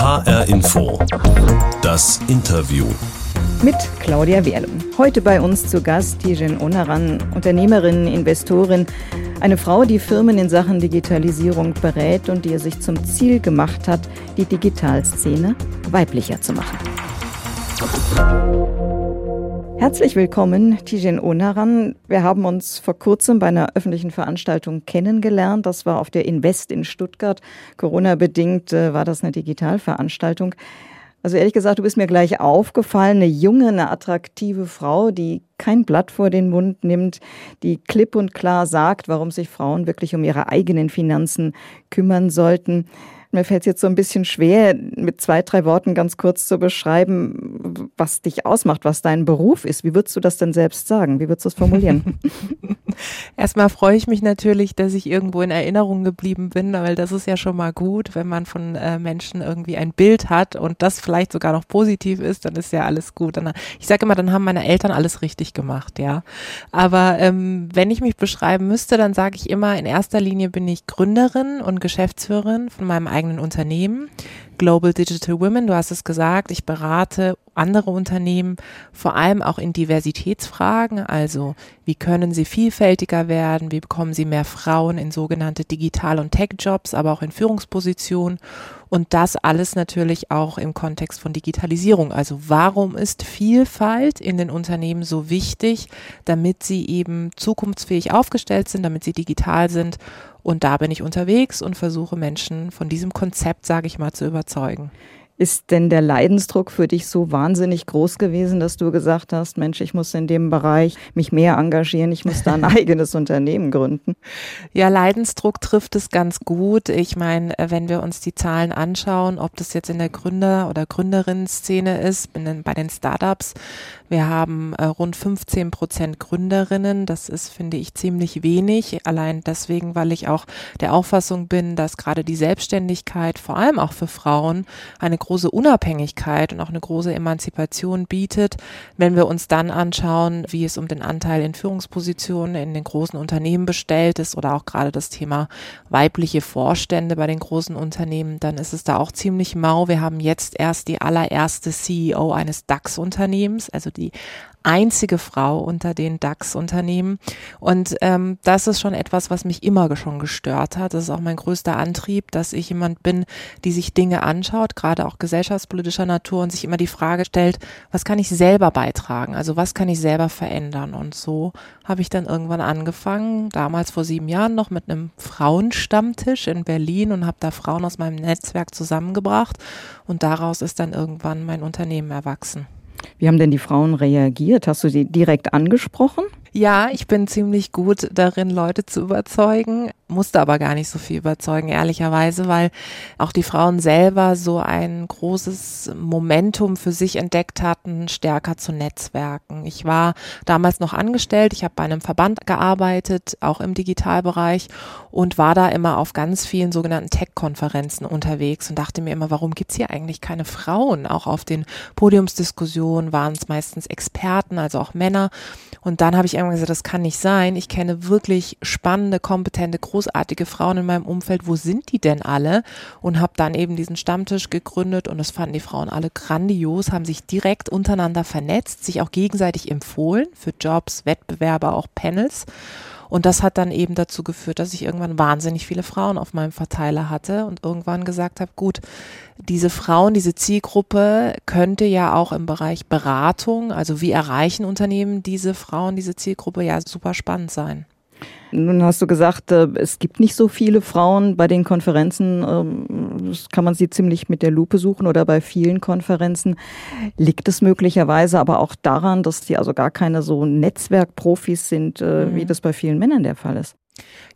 HR Info. Das Interview. Mit Claudia Werlum. Heute bei uns zu Gast Tijen Onaran, Unternehmerin, Investorin, eine Frau, die Firmen in Sachen Digitalisierung berät und die es sich zum Ziel gemacht hat, die Digitalszene weiblicher zu machen. Herzlich willkommen, Tijen Onaran. Wir haben uns vor kurzem bei einer öffentlichen Veranstaltung kennengelernt. Das war auf der Invest in Stuttgart. Corona-bedingt äh, war das eine Digitalveranstaltung. Also ehrlich gesagt, du bist mir gleich aufgefallen. Eine junge, eine attraktive Frau, die kein Blatt vor den Mund nimmt, die klipp und klar sagt, warum sich Frauen wirklich um ihre eigenen Finanzen kümmern sollten. Mir fällt es jetzt so ein bisschen schwer, mit zwei, drei Worten ganz kurz zu beschreiben, was dich ausmacht, was dein Beruf ist. Wie würdest du das denn selbst sagen? Wie würdest du es formulieren? Erstmal freue ich mich natürlich, dass ich irgendwo in Erinnerung geblieben bin, weil das ist ja schon mal gut, wenn man von äh, Menschen irgendwie ein Bild hat und das vielleicht sogar noch positiv ist, dann ist ja alles gut. Dann, ich sage immer, dann haben meine Eltern alles richtig gemacht, ja. Aber ähm, wenn ich mich beschreiben müsste, dann sage ich immer, in erster Linie bin ich Gründerin und Geschäftsführerin von meinem eigenen eigenen Unternehmen. Global Digital Women, du hast es gesagt, ich berate andere Unternehmen, vor allem auch in Diversitätsfragen, also wie können sie vielfältiger werden, wie bekommen sie mehr Frauen in sogenannte Digital- und Tech-Jobs, aber auch in Führungspositionen und das alles natürlich auch im Kontext von Digitalisierung. Also warum ist Vielfalt in den Unternehmen so wichtig, damit sie eben zukunftsfähig aufgestellt sind, damit sie digital sind und da bin ich unterwegs und versuche Menschen von diesem Konzept, sage ich mal, zu überzeugen. Ist denn der Leidensdruck für dich so wahnsinnig groß gewesen, dass du gesagt hast, Mensch, ich muss in dem Bereich mich mehr engagieren, ich muss da ein eigenes Unternehmen gründen? Ja, Leidensdruck trifft es ganz gut. Ich meine, wenn wir uns die Zahlen anschauen, ob das jetzt in der Gründer- oder Gründerinnen-Szene ist, bei den Startups, wir haben äh, rund 15 Prozent Gründerinnen. Das ist, finde ich, ziemlich wenig. Allein deswegen, weil ich auch der Auffassung bin, dass gerade die Selbstständigkeit vor allem auch für Frauen eine große Unabhängigkeit und auch eine große Emanzipation bietet. Wenn wir uns dann anschauen, wie es um den Anteil in Führungspositionen in den großen Unternehmen bestellt ist oder auch gerade das Thema weibliche Vorstände bei den großen Unternehmen, dann ist es da auch ziemlich mau. Wir haben jetzt erst die allererste CEO eines DAX-Unternehmens, also einzige Frau unter den DAX-Unternehmen. Und ähm, das ist schon etwas, was mich immer schon gestört hat. Das ist auch mein größter Antrieb, dass ich jemand bin, die sich Dinge anschaut, gerade auch gesellschaftspolitischer Natur und sich immer die Frage stellt, was kann ich selber beitragen? Also was kann ich selber verändern? Und so habe ich dann irgendwann angefangen, damals vor sieben Jahren noch mit einem Frauenstammtisch in Berlin und habe da Frauen aus meinem Netzwerk zusammengebracht. Und daraus ist dann irgendwann mein Unternehmen erwachsen. Wie haben denn die Frauen reagiert? Hast du sie direkt angesprochen? Ja, ich bin ziemlich gut darin, Leute zu überzeugen, musste aber gar nicht so viel überzeugen, ehrlicherweise, weil auch die Frauen selber so ein großes Momentum für sich entdeckt hatten, stärker zu Netzwerken. Ich war damals noch angestellt, ich habe bei einem Verband gearbeitet, auch im Digitalbereich und war da immer auf ganz vielen sogenannten Tech-Konferenzen unterwegs und dachte mir immer, warum gibt's hier eigentlich keine Frauen? Auch auf den Podiumsdiskussionen waren es meistens Experten, also auch Männer. Und dann habe ich irgendwann gesagt, das kann nicht sein. Ich kenne wirklich spannende, kompetente, großartige Frauen in meinem Umfeld. Wo sind die denn alle? Und habe dann eben diesen Stammtisch gegründet und das fanden die Frauen alle grandios, haben sich direkt untereinander vernetzt, sich auch gegenseitig empfohlen für Jobs, Wettbewerbe, auch Panels. Und das hat dann eben dazu geführt, dass ich irgendwann wahnsinnig viele Frauen auf meinem Verteiler hatte und irgendwann gesagt habe, gut, diese Frauen, diese Zielgruppe könnte ja auch im Bereich Beratung, also wie erreichen Unternehmen diese Frauen, diese Zielgruppe ja super spannend sein. Nun hast du gesagt, äh, es gibt nicht so viele Frauen bei den Konferenzen. Ähm, kann man sie ziemlich mit der Lupe suchen oder bei vielen Konferenzen. Liegt es möglicherweise aber auch daran, dass die also gar keine so Netzwerkprofis sind, äh, mhm. wie das bei vielen Männern der Fall ist?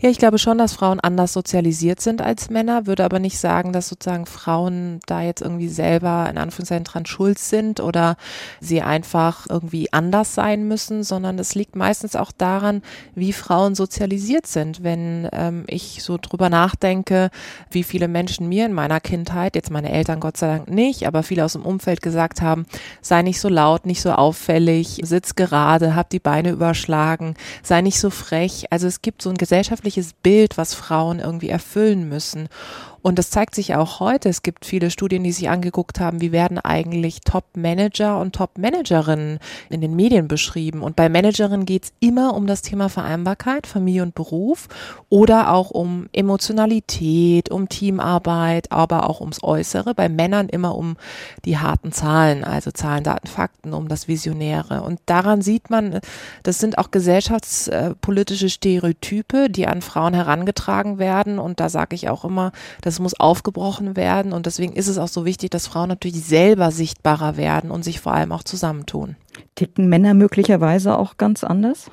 Ja, ich glaube schon, dass Frauen anders sozialisiert sind als Männer, würde aber nicht sagen, dass sozusagen Frauen da jetzt irgendwie selber in Anführungszeichen dran schuld sind oder sie einfach irgendwie anders sein müssen, sondern es liegt meistens auch daran, wie Frauen sozialisiert sind. Wenn ähm, ich so drüber nachdenke, wie viele Menschen mir in meiner Kindheit, jetzt meine Eltern Gott sei Dank nicht, aber viele aus dem Umfeld gesagt haben, sei nicht so laut, nicht so auffällig, sitz gerade, hab die Beine überschlagen, sei nicht so frech. Also es gibt so ein gesellschaftliches Bild, was Frauen irgendwie erfüllen müssen. Und das zeigt sich auch heute. Es gibt viele Studien, die sich angeguckt haben, wie werden eigentlich Top-Manager und Top-Managerinnen in den Medien beschrieben. Und bei Managerinnen geht es immer um das Thema Vereinbarkeit, Familie und Beruf oder auch um Emotionalität, um Teamarbeit, aber auch ums Äußere. Bei Männern immer um die harten Zahlen, also Zahlen, Daten, Fakten, um das Visionäre. Und daran sieht man, das sind auch gesellschaftspolitische Stereotype, die an Frauen herangetragen werden. Und da sage ich auch immer, das muss aufgebrochen werden. Und deswegen ist es auch so wichtig, dass Frauen natürlich selber sichtbarer werden und sich vor allem auch zusammentun. Ticken Männer möglicherweise auch ganz anders?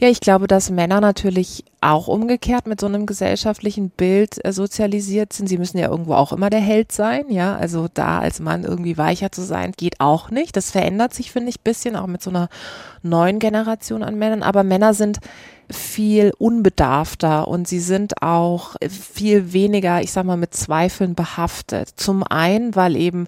Ja, ich glaube, dass Männer natürlich auch umgekehrt mit so einem gesellschaftlichen Bild äh, sozialisiert sind. Sie müssen ja irgendwo auch immer der Held sein, ja. Also da als Mann irgendwie weicher zu sein, geht auch nicht. Das verändert sich, finde ich, bisschen, auch mit so einer neuen Generation an Männern. Aber Männer sind viel unbedarfter und sie sind auch viel weniger, ich sag mal, mit Zweifeln behaftet. Zum einen, weil eben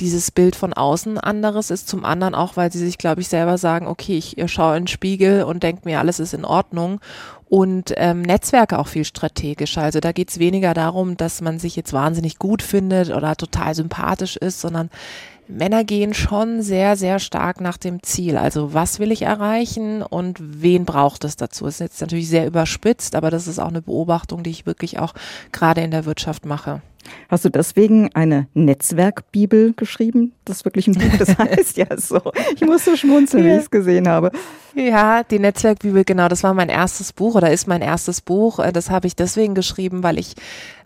dieses Bild von außen anderes ist, zum anderen auch, weil sie sich, glaube ich, selber sagen, okay, ich schaue in den Spiegel und denke mir, alles ist in Ordnung und ähm, Netzwerke auch viel strategischer. Also da geht es weniger darum, dass man sich jetzt wahnsinnig gut findet oder total sympathisch ist, sondern Männer gehen schon sehr, sehr stark nach dem Ziel. Also was will ich erreichen und wen braucht es dazu? Das ist jetzt natürlich sehr überspitzt, aber das ist auch eine Beobachtung, die ich wirklich auch gerade in der Wirtschaft mache. Hast du deswegen eine Netzwerkbibel geschrieben? Das ist wirklich ein Buch, das heißt ja so. Ich muss so schmunzeln, ja. wie ich es gesehen habe. Ja, die Netzwerkbibel, genau, das war mein erstes Buch oder ist mein erstes Buch. Äh, das habe ich deswegen geschrieben, weil ich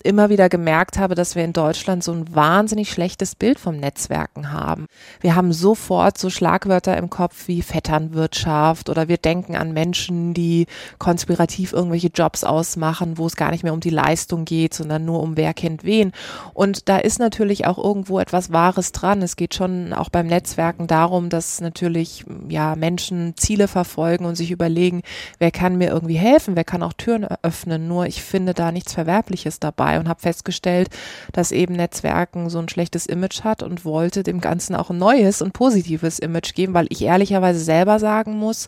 immer wieder gemerkt habe, dass wir in Deutschland so ein wahnsinnig schlechtes Bild vom Netzwerken haben. Wir haben sofort so Schlagwörter im Kopf wie Vetternwirtschaft oder wir denken an Menschen, die konspirativ irgendwelche Jobs ausmachen, wo es gar nicht mehr um die Leistung geht, sondern nur um wer kennt wen. Und da ist natürlich auch irgendwo etwas Wahres dran. Es geht schon auch beim Netzwerken darum, dass natürlich ja Menschen Ziele verfolgen und sich überlegen, wer kann mir irgendwie helfen, wer kann auch Türen öffnen. Nur ich finde da nichts Verwerbliches dabei und habe festgestellt, dass eben Netzwerken so ein schlechtes Image hat und wollte dem Ganzen auch ein neues und positives Image geben, weil ich ehrlicherweise selber sagen muss,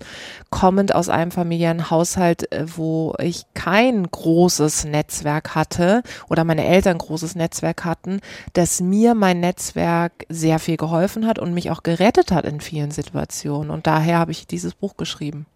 kommend aus einem familiären Haushalt, äh, wo ich kein großes Netzwerk hatte oder meine Eltern großes Netzwerk hatten, dass mir mein Netzwerk sehr viel geholfen hat und mich auch gerettet hat in vielen Situationen. Und daher habe ich dieses Buch geschrieben.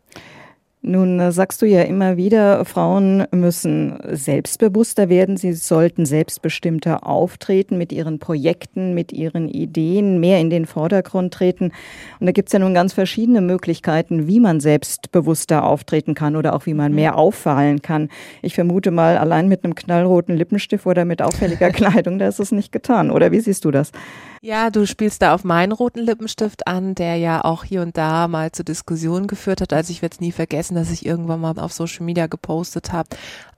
Nun äh, sagst du ja immer wieder, Frauen müssen selbstbewusster werden, sie sollten selbstbestimmter auftreten mit ihren Projekten, mit ihren Ideen, mehr in den Vordergrund treten. Und da gibt es ja nun ganz verschiedene Möglichkeiten, wie man selbstbewusster auftreten kann oder auch wie man mhm. mehr auffallen kann. Ich vermute mal, allein mit einem knallroten Lippenstift oder mit auffälliger Kleidung, da ist es nicht getan. Oder wie siehst du das? Ja, du spielst da auf meinen roten Lippenstift an, der ja auch hier und da mal zu Diskussionen geführt hat. Also ich werde es nie vergessen, dass ich irgendwann mal auf Social Media gepostet habe,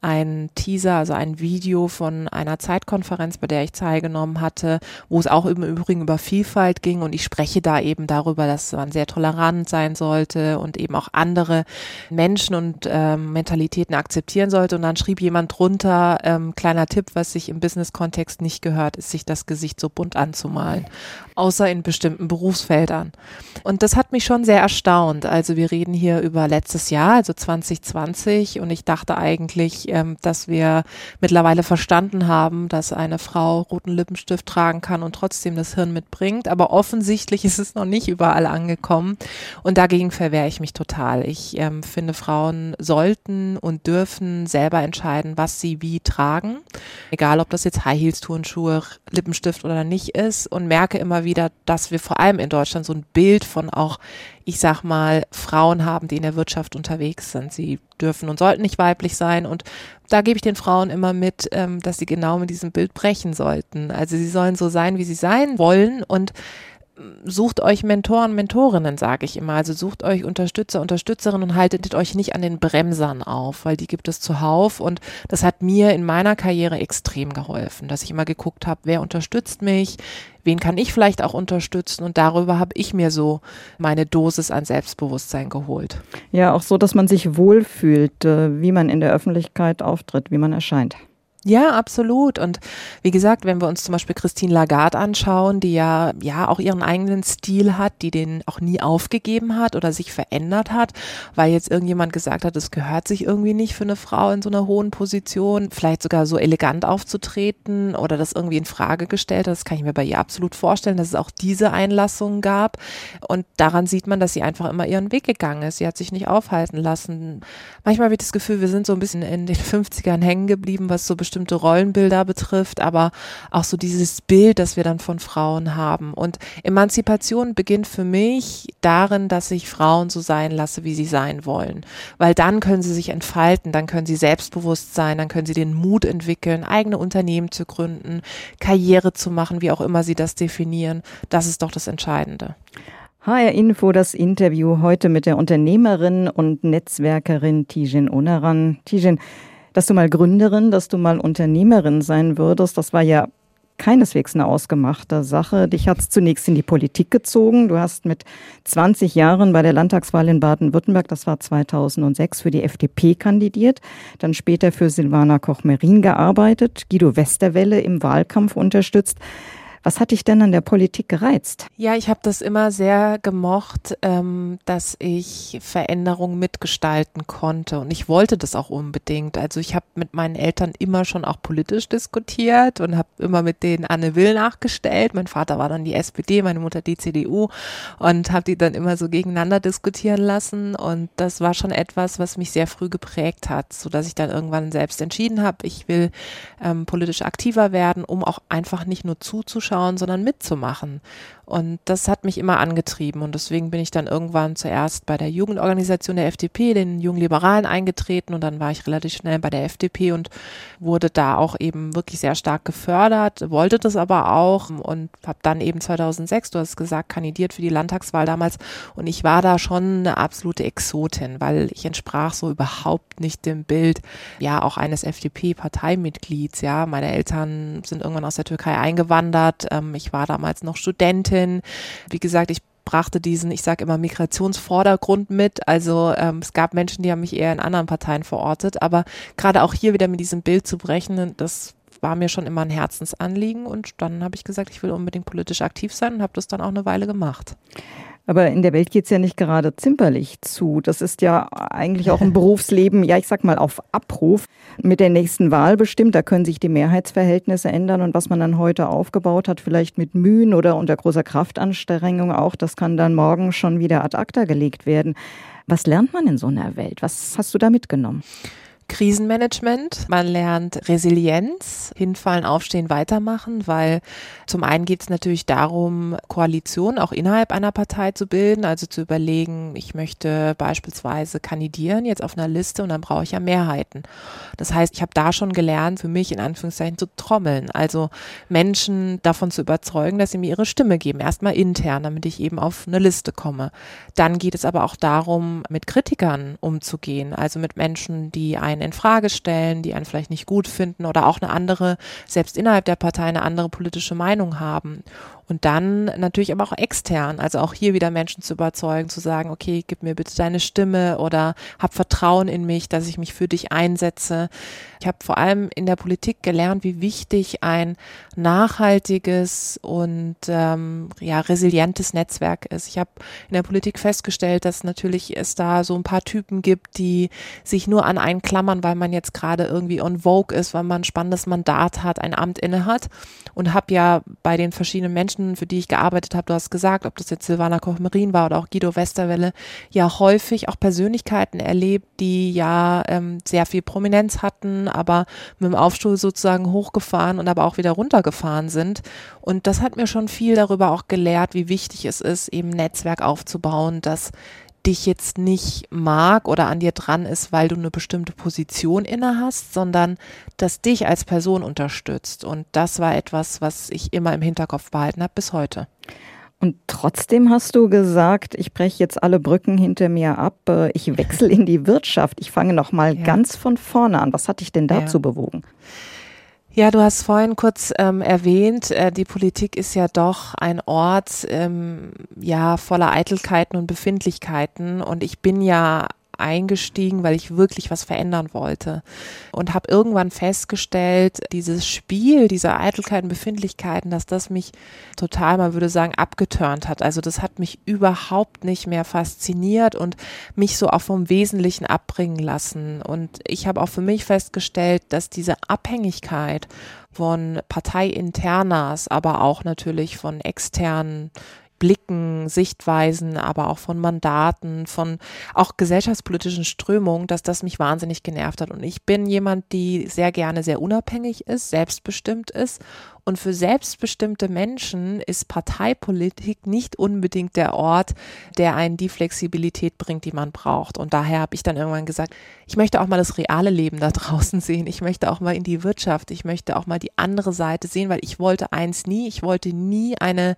ein Teaser, also ein Video von einer Zeitkonferenz, bei der ich teilgenommen hatte, wo es auch im Übrigen über Vielfalt ging und ich spreche da eben darüber, dass man sehr tolerant sein sollte und eben auch andere Menschen und ähm, Mentalitäten akzeptieren sollte. Und dann schrieb jemand drunter, ähm, kleiner Tipp, was sich im Business-Kontext nicht gehört, ist, sich das Gesicht so bunt anzumalen außer in bestimmten Berufsfeldern. Und das hat mich schon sehr erstaunt. Also wir reden hier über letztes Jahr, also 2020, und ich dachte eigentlich, ähm, dass wir mittlerweile verstanden haben, dass eine Frau roten Lippenstift tragen kann und trotzdem das Hirn mitbringt. Aber offensichtlich ist es noch nicht überall angekommen. Und dagegen verwehre ich mich total. Ich ähm, finde, Frauen sollten und dürfen selber entscheiden, was sie wie tragen. Egal, ob das jetzt High Heels, Turnschuhe, Lippenstift oder nicht ist. Und merke immer wieder, dass wir vor allem in Deutschland so ein Bild von auch, ich sag mal, Frauen haben, die in der Wirtschaft unterwegs sind. Sie dürfen und sollten nicht weiblich sein. Und da gebe ich den Frauen immer mit, ähm, dass sie genau mit diesem Bild brechen sollten. Also sie sollen so sein, wie sie sein wollen und sucht euch Mentoren, Mentorinnen, sage ich immer. Also sucht euch Unterstützer, Unterstützerinnen und haltet euch nicht an den Bremsern auf, weil die gibt es zuhauf. Und das hat mir in meiner Karriere extrem geholfen, dass ich immer geguckt habe, wer unterstützt mich, wen kann ich vielleicht auch unterstützen. Und darüber habe ich mir so meine Dosis an Selbstbewusstsein geholt. Ja, auch so, dass man sich wohlfühlt, äh, wie man in der Öffentlichkeit auftritt, wie man erscheint. Ja, absolut. Und wie gesagt, wenn wir uns zum Beispiel Christine Lagarde anschauen, die ja, ja auch ihren eigenen Stil hat, die den auch nie aufgegeben hat oder sich verändert hat, weil jetzt irgendjemand gesagt hat, es gehört sich irgendwie nicht für eine Frau in so einer hohen Position, vielleicht sogar so elegant aufzutreten oder das irgendwie in Frage gestellt hat. Das kann ich mir bei ihr absolut vorstellen, dass es auch diese Einlassungen gab. Und daran sieht man, dass sie einfach immer ihren Weg gegangen ist. Sie hat sich nicht aufhalten lassen. Manchmal habe ich das Gefühl, wir sind so ein bisschen in den 50ern hängen geblieben, was so bestimmte bestimmte Rollenbilder betrifft, aber auch so dieses Bild, das wir dann von Frauen haben. Und Emanzipation beginnt für mich darin, dass ich Frauen so sein lasse, wie sie sein wollen. Weil dann können sie sich entfalten, dann können sie selbstbewusst sein, dann können sie den Mut entwickeln, eigene Unternehmen zu gründen, Karriere zu machen, wie auch immer sie das definieren. Das ist doch das Entscheidende. HR Info, das Interview heute mit der Unternehmerin und Netzwerkerin Tijen Onaran. Tijen, dass du mal Gründerin, dass du mal Unternehmerin sein würdest, das war ja keineswegs eine ausgemachte Sache. Dich hat es zunächst in die Politik gezogen. Du hast mit 20 Jahren bei der Landtagswahl in Baden-Württemberg, das war 2006, für die FDP kandidiert, dann später für Silvana Koch-Merin gearbeitet, Guido Westerwelle im Wahlkampf unterstützt. Was hat dich denn an der Politik gereizt? Ja, ich habe das immer sehr gemocht, ähm, dass ich Veränderungen mitgestalten konnte und ich wollte das auch unbedingt. Also ich habe mit meinen Eltern immer schon auch politisch diskutiert und habe immer mit denen Anne Will nachgestellt. Mein Vater war dann die SPD, meine Mutter die CDU und habe die dann immer so gegeneinander diskutieren lassen und das war schon etwas, was mich sehr früh geprägt hat, so dass ich dann irgendwann selbst entschieden habe, ich will ähm, politisch aktiver werden, um auch einfach nicht nur zuzuschauen, zuzuschauen, sondern mitzumachen. Und das hat mich immer angetrieben. Und deswegen bin ich dann irgendwann zuerst bei der Jugendorganisation der FDP, den Jungen Liberalen eingetreten. Und dann war ich relativ schnell bei der FDP und wurde da auch eben wirklich sehr stark gefördert, wollte das aber auch. Und habe dann eben 2006, du hast gesagt, kandidiert für die Landtagswahl damals. Und ich war da schon eine absolute Exotin, weil ich entsprach so überhaupt nicht dem Bild, ja, auch eines FDP-Parteimitglieds, ja, meine Eltern sind irgendwann aus der Türkei eingewandert, ähm, ich war damals noch Studentin, Studentin. Wie gesagt, ich brachte diesen, ich sage immer, Migrationsvordergrund mit. Also ähm, es gab Menschen, die haben mich eher in anderen Parteien verortet. Aber gerade auch hier wieder mit diesem Bild zu brechen, das war mir schon immer ein Herzensanliegen. Und dann habe ich gesagt, ich will unbedingt politisch aktiv sein und habe das dann auch eine Weile gemacht. Aber in der Welt geht es ja nicht gerade zimperlich zu. Das ist ja eigentlich auch ein Berufsleben, ja, ich sag mal, auf Abruf. Mit der nächsten Wahl bestimmt, da können sich die Mehrheitsverhältnisse ändern und was man dann heute aufgebaut hat, vielleicht mit Mühen oder unter großer Kraftanstrengung auch, das kann dann morgen schon wieder ad acta gelegt werden. Was lernt man in so einer Welt? Was hast du da mitgenommen? Krisenmanagement, man lernt Resilienz, hinfallen, aufstehen, weitermachen, weil zum einen geht es natürlich darum, Koalitionen auch innerhalb einer Partei zu bilden, also zu überlegen, ich möchte beispielsweise kandidieren jetzt auf einer Liste und dann brauche ich ja Mehrheiten. Das heißt, ich habe da schon gelernt, für mich in Anführungszeichen zu trommeln, also Menschen davon zu überzeugen, dass sie mir ihre Stimme geben, erstmal intern, damit ich eben auf eine Liste komme. Dann geht es aber auch darum, mit Kritikern umzugehen, also mit Menschen, die ein einen in Frage stellen, die einen vielleicht nicht gut finden oder auch eine andere, selbst innerhalb der Partei eine andere politische Meinung haben. Und dann natürlich aber auch extern, also auch hier wieder Menschen zu überzeugen, zu sagen, okay, gib mir bitte deine Stimme oder hab Vertrauen in mich, dass ich mich für dich einsetze. Ich habe vor allem in der Politik gelernt, wie wichtig ein nachhaltiges und ähm, ja resilientes Netzwerk ist. Ich habe in der Politik festgestellt, dass natürlich es da so ein paar Typen gibt, die sich nur an einen klammern, weil man jetzt gerade irgendwie on Vogue ist, weil man ein spannendes Mandat hat, ein Amt inne hat und habe ja bei den verschiedenen Menschen Menschen, für die ich gearbeitet habe, du hast gesagt, ob das jetzt Silvana Koch-Merin war oder auch Guido Westerwelle, ja häufig auch Persönlichkeiten erlebt, die ja ähm, sehr viel Prominenz hatten, aber mit dem Aufstuhl sozusagen hochgefahren und aber auch wieder runtergefahren sind. Und das hat mir schon viel darüber auch gelehrt, wie wichtig es ist, eben Netzwerk aufzubauen, dass dich jetzt nicht mag oder an dir dran ist, weil du eine bestimmte Position inne hast, sondern das dich als Person unterstützt. Und das war etwas, was ich immer im Hinterkopf behalten habe bis heute. Und trotzdem hast du gesagt, ich breche jetzt alle Brücken hinter mir ab, äh, ich wechsle in die Wirtschaft, ich fange noch mal ja. ganz von vorne an. Was hat dich denn dazu ja. bewogen? Ja, du hast vorhin kurz ähm, erwähnt, äh, die Politik ist ja doch ein Ort, ähm, ja, voller Eitelkeiten und Befindlichkeiten. Und ich bin ja eingestiegen, weil ich wirklich was verändern wollte und habe irgendwann festgestellt, dieses Spiel, diese Eitelkeiten, Befindlichkeiten, dass das mich total, man würde sagen, abgeturnt hat. Also das hat mich überhaupt nicht mehr fasziniert und mich so auch vom Wesentlichen abbringen lassen. Und ich habe auch für mich festgestellt, dass diese Abhängigkeit von Parteiinternas, aber auch natürlich von externen Blicken, Sichtweisen, aber auch von Mandaten, von auch gesellschaftspolitischen Strömungen, dass das mich wahnsinnig genervt hat. Und ich bin jemand, die sehr gerne sehr unabhängig ist, selbstbestimmt ist und für selbstbestimmte Menschen ist Parteipolitik nicht unbedingt der Ort, der einen die Flexibilität bringt, die man braucht. Und daher habe ich dann irgendwann gesagt, ich möchte auch mal das reale Leben da draußen sehen. Ich möchte auch mal in die Wirtschaft. Ich möchte auch mal die andere Seite sehen, weil ich wollte eins nie. Ich wollte nie eine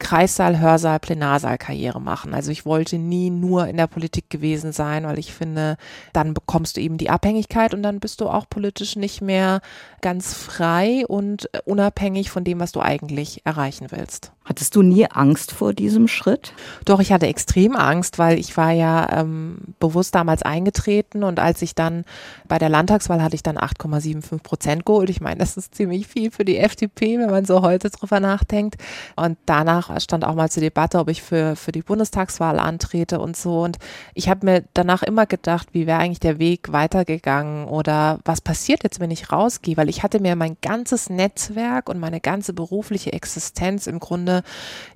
Kreissaal, Hörsaal, Plenarsaal-Karriere machen. Also ich wollte nie nur in der Politik gewesen sein, weil ich finde, dann bekommst du eben die Abhängigkeit und dann bist du auch politisch nicht mehr ganz frei und unabhängig von dem, was du eigentlich erreichen willst. Hattest du nie Angst vor diesem Schritt? Doch, ich hatte extrem Angst, weil ich war ja ähm, bewusst damals eingetreten und als ich dann bei der Landtagswahl hatte ich dann 8,75 Prozent geholt. Ich meine, das ist ziemlich viel für die FDP, wenn man so heute drüber nachdenkt. Und danach stand auch mal zur Debatte, ob ich für, für die Bundestagswahl antrete und so. Und ich habe mir danach immer gedacht, wie wäre eigentlich der Weg weitergegangen oder was passiert jetzt, wenn ich rausgehe? Weil ich hatte mir mein ganzes Netzwerk und meine ganze berufliche Existenz im Grunde Grunde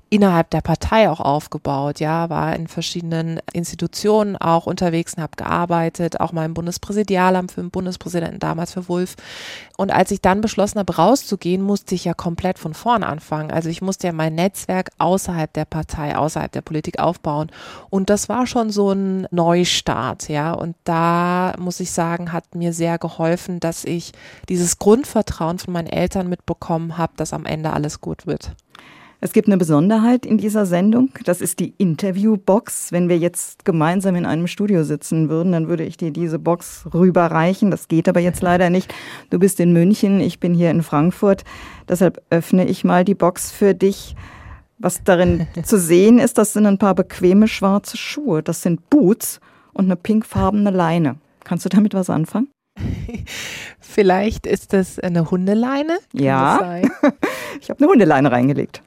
innerhalb der Partei auch aufgebaut, ja, war in verschiedenen Institutionen auch unterwegs und habe gearbeitet, auch mal im Bundespräsidialamt für den Bundespräsidenten damals für Wulf. Und als ich dann beschlossen habe, rauszugehen, musste ich ja komplett von vorn anfangen. Also ich musste ja mein Netzwerk außerhalb der Partei, außerhalb der Politik aufbauen. Und das war schon so ein Neustart, ja. Und da muss ich sagen, hat mir sehr geholfen, dass ich dieses Grundvertrauen von meinen Eltern mitbekommen habe, dass am Ende alles gut wird. Es gibt eine Besonderheit in dieser Sendung. Das ist die Interviewbox. Wenn wir jetzt gemeinsam in einem Studio sitzen würden, dann würde ich dir diese Box rüberreichen. Das geht aber jetzt leider nicht. Du bist in München, ich bin hier in Frankfurt. Deshalb öffne ich mal die Box für dich. Was darin zu sehen ist, das sind ein paar bequeme schwarze Schuhe. Das sind Boots und eine pinkfarbene Leine. Kannst du damit was anfangen? Vielleicht ist das eine Hundeleine. Kann ja. ich habe eine Hundeleine reingelegt.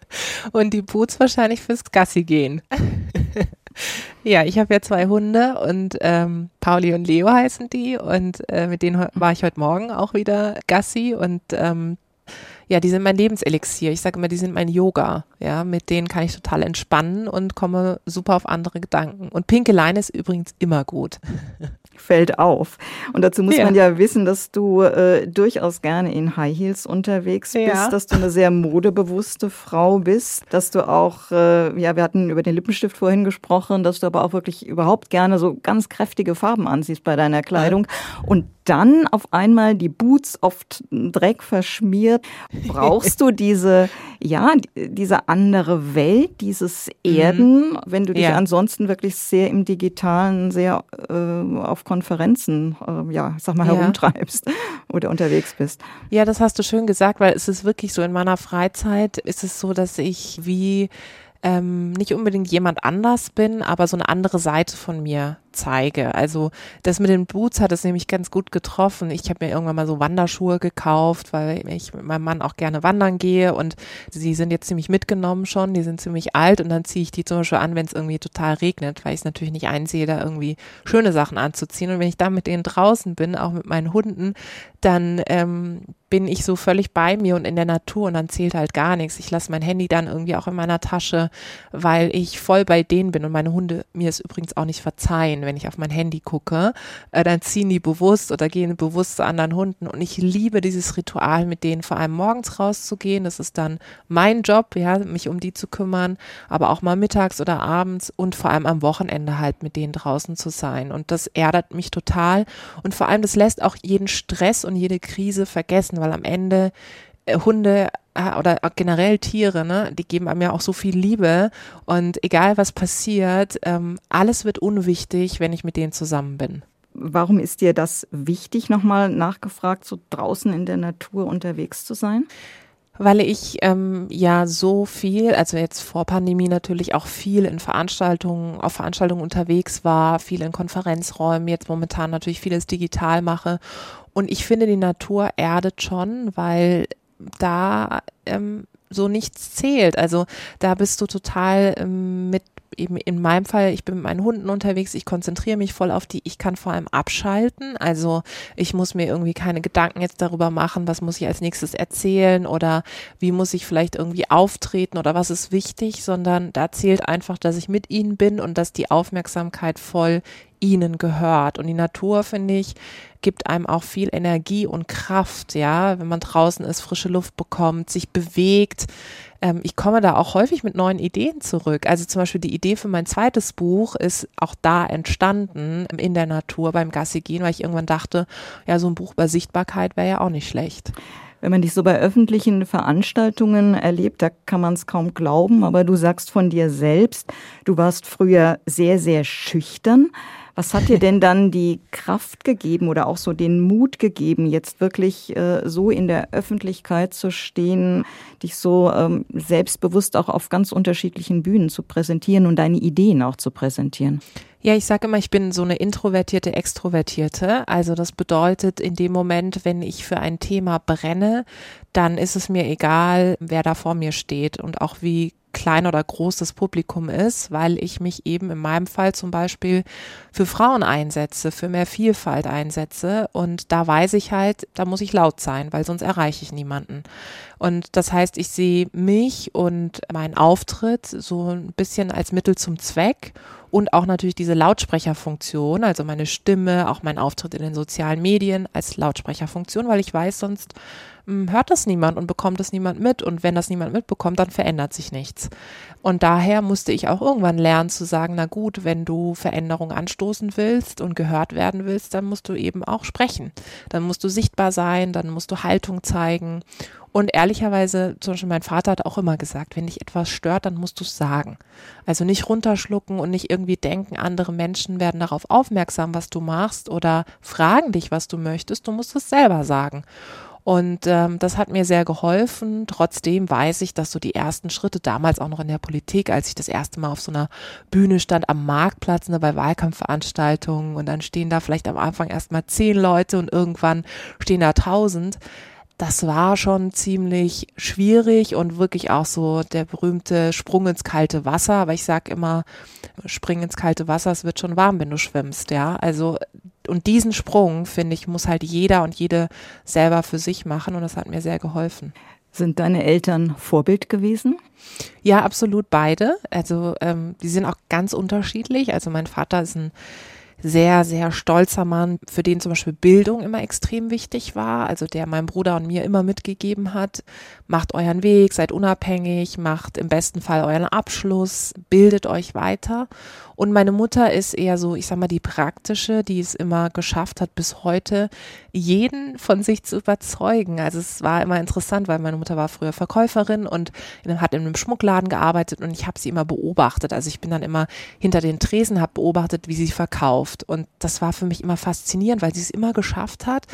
Und die Boots wahrscheinlich fürs Gassi gehen. ja, ich habe ja zwei Hunde und ähm, Pauli und Leo heißen die und äh, mit denen war ich heute Morgen auch wieder Gassi und ähm, ja, die sind mein Lebenselixier. Ich sage immer, die sind mein Yoga. Ja, mit denen kann ich total entspannen und komme super auf andere Gedanken. Und pinke Leine ist übrigens immer gut. Fällt auf. Und dazu muss ja. man ja wissen, dass du äh, durchaus gerne in High Heels unterwegs bist, ja. dass du eine sehr modebewusste Frau bist, dass du auch, äh, ja, wir hatten über den Lippenstift vorhin gesprochen, dass du aber auch wirklich überhaupt gerne so ganz kräftige Farben anziehst bei deiner Kleidung. Ja. Und dann auf einmal die Boots oft Dreck verschmiert. Brauchst du diese, ja, diese andere Welt, dieses Erden, mhm. wenn du dich ansonsten wirklich sehr im Digitalen, sehr äh, auf Konferenzen, äh, ja, sag mal, ja. herumtreibst oder unterwegs bist? Ja, das hast du schön gesagt, weil es ist wirklich so, in meiner Freizeit ist es so, dass ich wie ähm, nicht unbedingt jemand anders bin, aber so eine andere Seite von mir zeige. Also das mit den Boots hat es nämlich ganz gut getroffen. Ich habe mir irgendwann mal so Wanderschuhe gekauft, weil ich mit meinem Mann auch gerne wandern gehe und sie sind jetzt ziemlich mitgenommen schon, die sind ziemlich alt und dann ziehe ich die zum Beispiel an, wenn es irgendwie total regnet, weil ich es natürlich nicht einsehe, da irgendwie schöne Sachen anzuziehen. Und wenn ich dann mit denen draußen bin, auch mit meinen Hunden, dann ähm, bin ich so völlig bei mir und in der Natur und dann zählt halt gar nichts. Ich lasse mein Handy dann irgendwie auch in meiner Tasche, weil ich voll bei denen bin und meine Hunde mir es übrigens auch nicht verzeihen, wenn ich auf mein Handy gucke. Äh, dann ziehen die bewusst oder gehen bewusst zu anderen Hunden und ich liebe dieses Ritual, mit denen vor allem morgens rauszugehen. Das ist dann mein Job, ja, mich um die zu kümmern, aber auch mal mittags oder abends und vor allem am Wochenende halt mit denen draußen zu sein. Und das erdet mich total und vor allem das lässt auch jeden Stress und jede Krise vergessen weil am Ende Hunde äh, oder generell Tiere, ne, die geben einem ja auch so viel Liebe und egal was passiert, ähm, alles wird unwichtig, wenn ich mit denen zusammen bin. Warum ist dir das wichtig, nochmal nachgefragt, so draußen in der Natur unterwegs zu sein? Weil ich ähm, ja so viel, also jetzt vor Pandemie natürlich auch viel in Veranstaltungen, auf Veranstaltungen unterwegs war, viel in Konferenzräumen, jetzt momentan natürlich vieles digital mache. Und ich finde, die Natur erdet schon, weil da ähm, so nichts zählt. Also da bist du total ähm, mit eben in meinem Fall, ich bin mit meinen Hunden unterwegs, ich konzentriere mich voll auf die, ich kann vor allem abschalten. Also ich muss mir irgendwie keine Gedanken jetzt darüber machen, was muss ich als nächstes erzählen oder wie muss ich vielleicht irgendwie auftreten oder was ist wichtig, sondern da zählt einfach, dass ich mit ihnen bin und dass die Aufmerksamkeit voll ihnen gehört. Und die Natur, finde ich, gibt einem auch viel Energie und Kraft, ja, wenn man draußen ist, frische Luft bekommt, sich bewegt. Ähm, ich komme da auch häufig mit neuen Ideen zurück. Also zum Beispiel die Idee für mein zweites Buch ist auch da entstanden in der Natur beim Gassi gehen, weil ich irgendwann dachte, ja, so ein Buch über Sichtbarkeit wäre ja auch nicht schlecht. Wenn man dich so bei öffentlichen Veranstaltungen erlebt, da kann man es kaum glauben, aber du sagst von dir selbst, du warst früher sehr, sehr schüchtern. Was hat dir denn dann die Kraft gegeben oder auch so den Mut gegeben, jetzt wirklich äh, so in der Öffentlichkeit zu stehen, dich so ähm, selbstbewusst auch auf ganz unterschiedlichen Bühnen zu präsentieren und deine Ideen auch zu präsentieren? Ja, ich sage immer, ich bin so eine introvertierte Extrovertierte. Also das bedeutet, in dem Moment, wenn ich für ein Thema brenne, dann ist es mir egal, wer da vor mir steht und auch wie klein oder groß das Publikum ist, weil ich mich eben in meinem Fall zum Beispiel für Frauen einsetze, für mehr Vielfalt einsetze. Und da weiß ich halt, da muss ich laut sein, weil sonst erreiche ich niemanden. Und das heißt, ich sehe mich und meinen Auftritt so ein bisschen als Mittel zum Zweck und auch natürlich diese Lautsprecherfunktion, also meine Stimme, auch mein Auftritt in den sozialen Medien als Lautsprecherfunktion, weil ich weiß, sonst hm, hört das niemand und bekommt das niemand mit. Und wenn das niemand mitbekommt, dann verändert sich nichts. Und daher musste ich auch irgendwann lernen zu sagen, na gut, wenn du Veränderung anstoßen willst und gehört werden willst, dann musst du eben auch sprechen. Dann musst du sichtbar sein, dann musst du Haltung zeigen. Und ehrlicherweise, zum Beispiel mein Vater hat auch immer gesagt, wenn dich etwas stört, dann musst du es sagen. Also nicht runterschlucken und nicht irgendwie denken, andere Menschen werden darauf aufmerksam, was du machst oder fragen dich, was du möchtest. Du musst es selber sagen. Und ähm, das hat mir sehr geholfen. Trotzdem weiß ich, dass so die ersten Schritte damals auch noch in der Politik, als ich das erste Mal auf so einer Bühne stand am Marktplatz ne, bei Wahlkampfveranstaltungen und dann stehen da vielleicht am Anfang erstmal zehn Leute und irgendwann stehen da tausend das war schon ziemlich schwierig und wirklich auch so der berühmte Sprung ins kalte Wasser. Aber ich sag immer, spring ins kalte Wasser, es wird schon warm, wenn du schwimmst, ja. Also, und diesen Sprung, finde ich, muss halt jeder und jede selber für sich machen und das hat mir sehr geholfen. Sind deine Eltern Vorbild gewesen? Ja, absolut beide. Also ähm, die sind auch ganz unterschiedlich. Also mein Vater ist ein sehr, sehr stolzer Mann, für den zum Beispiel Bildung immer extrem wichtig war, also der meinem Bruder und mir immer mitgegeben hat, macht euren Weg, seid unabhängig, macht im besten Fall euren Abschluss, bildet euch weiter. Und meine Mutter ist eher so, ich sag mal, die praktische, die es immer geschafft hat, bis heute jeden von sich zu überzeugen. Also es war immer interessant, weil meine Mutter war früher Verkäuferin und hat in einem Schmuckladen gearbeitet und ich habe sie immer beobachtet. Also ich bin dann immer hinter den Tresen, habe beobachtet, wie sie verkauft. Und das war für mich immer faszinierend, weil sie es immer geschafft hat,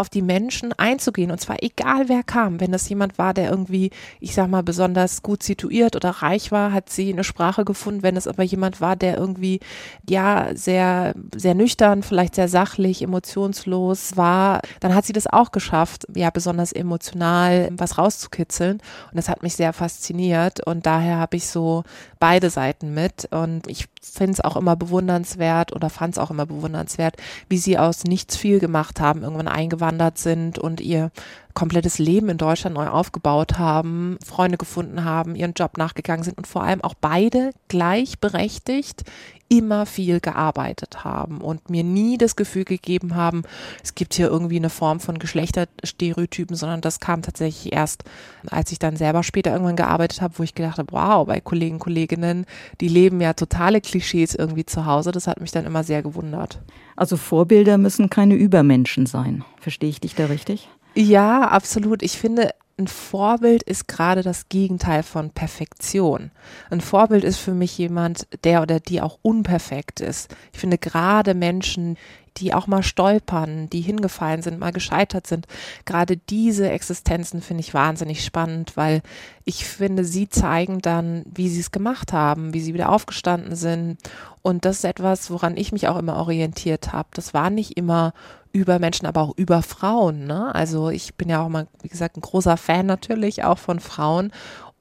auf die Menschen einzugehen. Und zwar egal wer kam. Wenn das jemand war, der irgendwie, ich sag mal, besonders gut situiert oder reich war, hat sie eine Sprache gefunden. Wenn es aber jemand war, der irgendwie, ja, sehr, sehr nüchtern, vielleicht sehr sachlich, emotionslos war, dann hat sie das auch geschafft, ja, besonders emotional was rauszukitzeln. Und das hat mich sehr fasziniert. Und daher habe ich so beide Seiten mit. Und ich finde es auch immer bewundernswert oder fand es auch immer bewundernswert, wie sie aus nichts viel gemacht haben, irgendwann eingewandert sind und ihr komplettes Leben in Deutschland neu aufgebaut haben, Freunde gefunden haben, ihren Job nachgegangen sind und vor allem auch beide gleichberechtigt immer viel gearbeitet haben und mir nie das Gefühl gegeben haben, es gibt hier irgendwie eine Form von Geschlechterstereotypen, sondern das kam tatsächlich erst, als ich dann selber später irgendwann gearbeitet habe, wo ich gedacht habe, wow, bei Kollegen, Kolleginnen, die leben ja totale Klischees irgendwie zu Hause. Das hat mich dann immer sehr gewundert. Also Vorbilder müssen keine Übermenschen sein. Verstehe ich dich da richtig? Ja, absolut. Ich finde, ein Vorbild ist gerade das Gegenteil von Perfektion. Ein Vorbild ist für mich jemand, der oder die auch unperfekt ist. Ich finde gerade Menschen, die auch mal stolpern, die hingefallen sind, mal gescheitert sind. Gerade diese Existenzen finde ich wahnsinnig spannend, weil ich finde, sie zeigen dann, wie sie es gemacht haben, wie sie wieder aufgestanden sind. Und das ist etwas, woran ich mich auch immer orientiert habe. Das war nicht immer über Menschen, aber auch über Frauen. Ne? Also ich bin ja auch mal, wie gesagt, ein großer Fan natürlich auch von Frauen.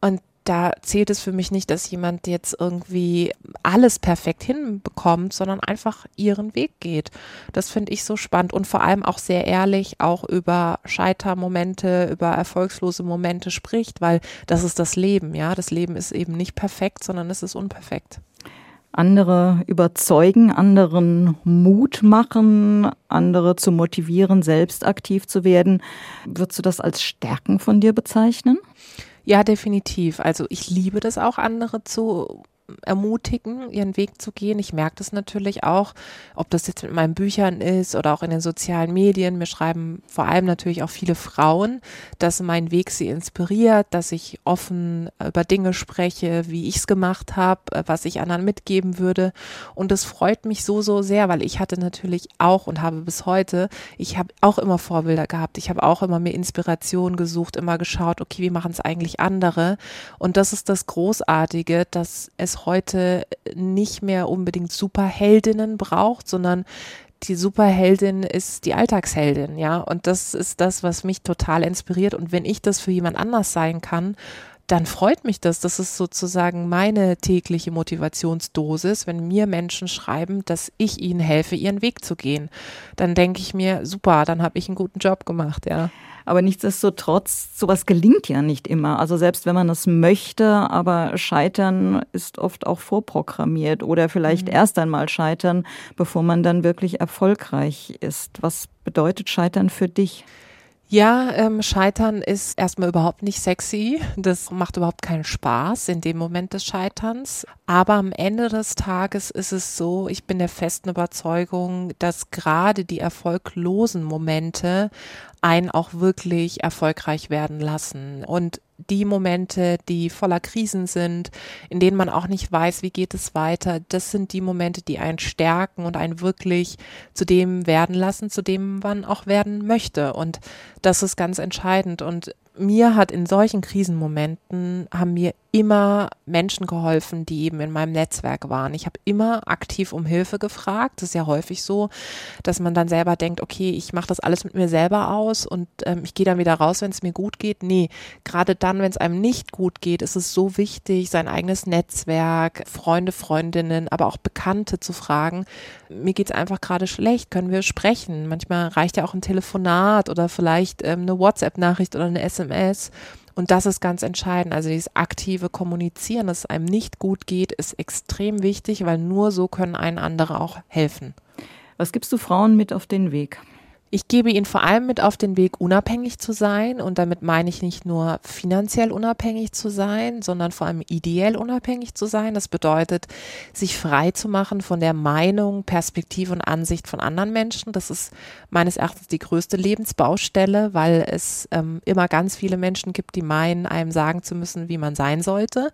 Und da zählt es für mich nicht, dass jemand jetzt irgendwie alles perfekt hinbekommt, sondern einfach ihren Weg geht. Das finde ich so spannend und vor allem auch sehr ehrlich auch über Scheitermomente, über erfolgslose Momente spricht, weil das ist das Leben, ja. Das Leben ist eben nicht perfekt, sondern es ist unperfekt. Andere überzeugen, anderen Mut machen, andere zu motivieren, selbst aktiv zu werden. Würdest du das als Stärken von dir bezeichnen? Ja, definitiv. Also ich liebe das auch, andere zu ermutigen, ihren Weg zu gehen. Ich merke das natürlich auch, ob das jetzt mit meinen Büchern ist oder auch in den sozialen Medien. Mir schreiben vor allem natürlich auch viele Frauen, dass mein Weg sie inspiriert, dass ich offen über Dinge spreche, wie ich es gemacht habe, was ich anderen mitgeben würde. Und das freut mich so, so sehr, weil ich hatte natürlich auch und habe bis heute, ich habe auch immer Vorbilder gehabt. Ich habe auch immer mir Inspiration gesucht, immer geschaut, okay, wie machen es eigentlich andere? Und das ist das Großartige, dass es heute nicht mehr unbedingt Superheldinnen braucht, sondern die Superheldin ist die Alltagsheldin, ja. Und das ist das, was mich total inspiriert. Und wenn ich das für jemand anders sein kann, dann freut mich das. Das ist sozusagen meine tägliche Motivationsdosis, wenn mir Menschen schreiben, dass ich ihnen helfe, ihren Weg zu gehen. Dann denke ich mir, super, dann habe ich einen guten Job gemacht, ja. Aber nichtsdestotrotz, sowas gelingt ja nicht immer. Also selbst wenn man es möchte, aber Scheitern ist oft auch vorprogrammiert oder vielleicht mhm. erst einmal scheitern, bevor man dann wirklich erfolgreich ist. Was bedeutet Scheitern für dich? Ja, ähm, Scheitern ist erstmal überhaupt nicht sexy. Das macht überhaupt keinen Spaß in dem Moment des Scheiterns. Aber am Ende des Tages ist es so, ich bin der festen Überzeugung, dass gerade die erfolglosen Momente einen auch wirklich erfolgreich werden lassen. Und die Momente, die voller Krisen sind, in denen man auch nicht weiß, wie geht es weiter, das sind die Momente, die einen stärken und einen wirklich zu dem werden lassen, zu dem man auch werden möchte. Und das ist ganz entscheidend. Und mir hat in solchen Krisenmomenten, haben mir immer Menschen geholfen, die eben in meinem Netzwerk waren. Ich habe immer aktiv um Hilfe gefragt. Das ist ja häufig so, dass man dann selber denkt, okay, ich mache das alles mit mir selber aus und ähm, ich gehe dann wieder raus, wenn es mir gut geht. Nee, gerade dann, wenn es einem nicht gut geht, ist es so wichtig, sein eigenes Netzwerk, Freunde, Freundinnen, aber auch Bekannte zu fragen. Mir geht es einfach gerade schlecht, können wir sprechen? Manchmal reicht ja auch ein Telefonat oder vielleicht ähm, eine WhatsApp-Nachricht oder eine SMS und das ist ganz entscheidend. Also dieses aktive Kommunizieren, dass es einem nicht gut geht, ist extrem wichtig, weil nur so können einen andere auch helfen. Was gibst du Frauen mit auf den Weg? Ich gebe ihnen vor allem mit auf den Weg, unabhängig zu sein. Und damit meine ich nicht nur finanziell unabhängig zu sein, sondern vor allem ideell unabhängig zu sein. Das bedeutet, sich frei zu machen von der Meinung, Perspektive und Ansicht von anderen Menschen. Das ist meines Erachtens die größte Lebensbaustelle, weil es ähm, immer ganz viele Menschen gibt, die meinen, einem sagen zu müssen, wie man sein sollte.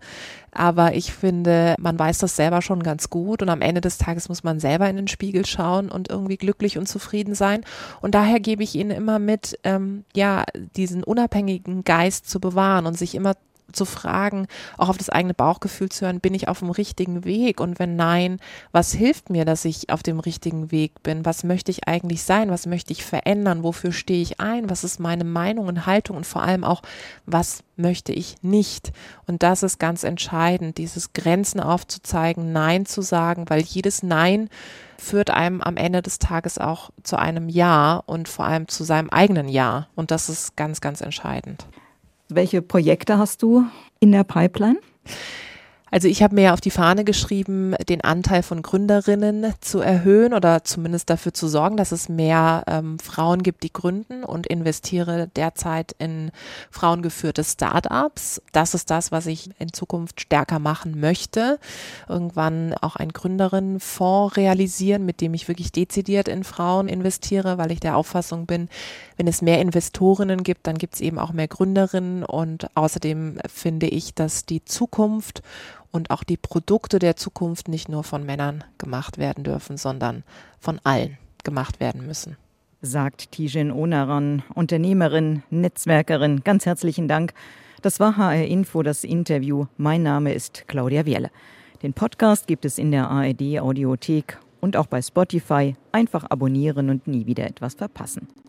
Aber ich finde, man weiß das selber schon ganz gut und am Ende des Tages muss man selber in den Spiegel schauen und irgendwie glücklich und zufrieden sein. Und daher gebe ich Ihnen immer mit, ähm, ja, diesen unabhängigen Geist zu bewahren und sich immer zu fragen, auch auf das eigene Bauchgefühl zu hören, bin ich auf dem richtigen Weg? Und wenn nein, was hilft mir, dass ich auf dem richtigen Weg bin? Was möchte ich eigentlich sein? Was möchte ich verändern? Wofür stehe ich ein? Was ist meine Meinung und Haltung? Und vor allem auch, was möchte ich nicht? Und das ist ganz entscheidend, dieses Grenzen aufzuzeigen, Nein zu sagen, weil jedes Nein führt einem am Ende des Tages auch zu einem Ja und vor allem zu seinem eigenen Ja. Und das ist ganz, ganz entscheidend. Welche Projekte hast du in der Pipeline? Also ich habe mir auf die Fahne geschrieben, den Anteil von Gründerinnen zu erhöhen oder zumindest dafür zu sorgen, dass es mehr ähm, Frauen gibt, die gründen und investiere derzeit in frauengeführte Startups. Das ist das, was ich in Zukunft stärker machen möchte. Irgendwann auch einen Gründerinnenfonds realisieren, mit dem ich wirklich dezidiert in Frauen investiere, weil ich der Auffassung bin, wenn es mehr Investorinnen gibt, dann gibt es eben auch mehr Gründerinnen und außerdem finde ich, dass die Zukunft und auch die Produkte der Zukunft nicht nur von Männern gemacht werden dürfen, sondern von allen gemacht werden müssen. Sagt Tijen Onaran, Unternehmerin, Netzwerkerin. Ganz herzlichen Dank. Das war HR Info, das Interview. Mein Name ist Claudia Wierle. Den Podcast gibt es in der ARD Audiothek und auch bei Spotify. Einfach abonnieren und nie wieder etwas verpassen.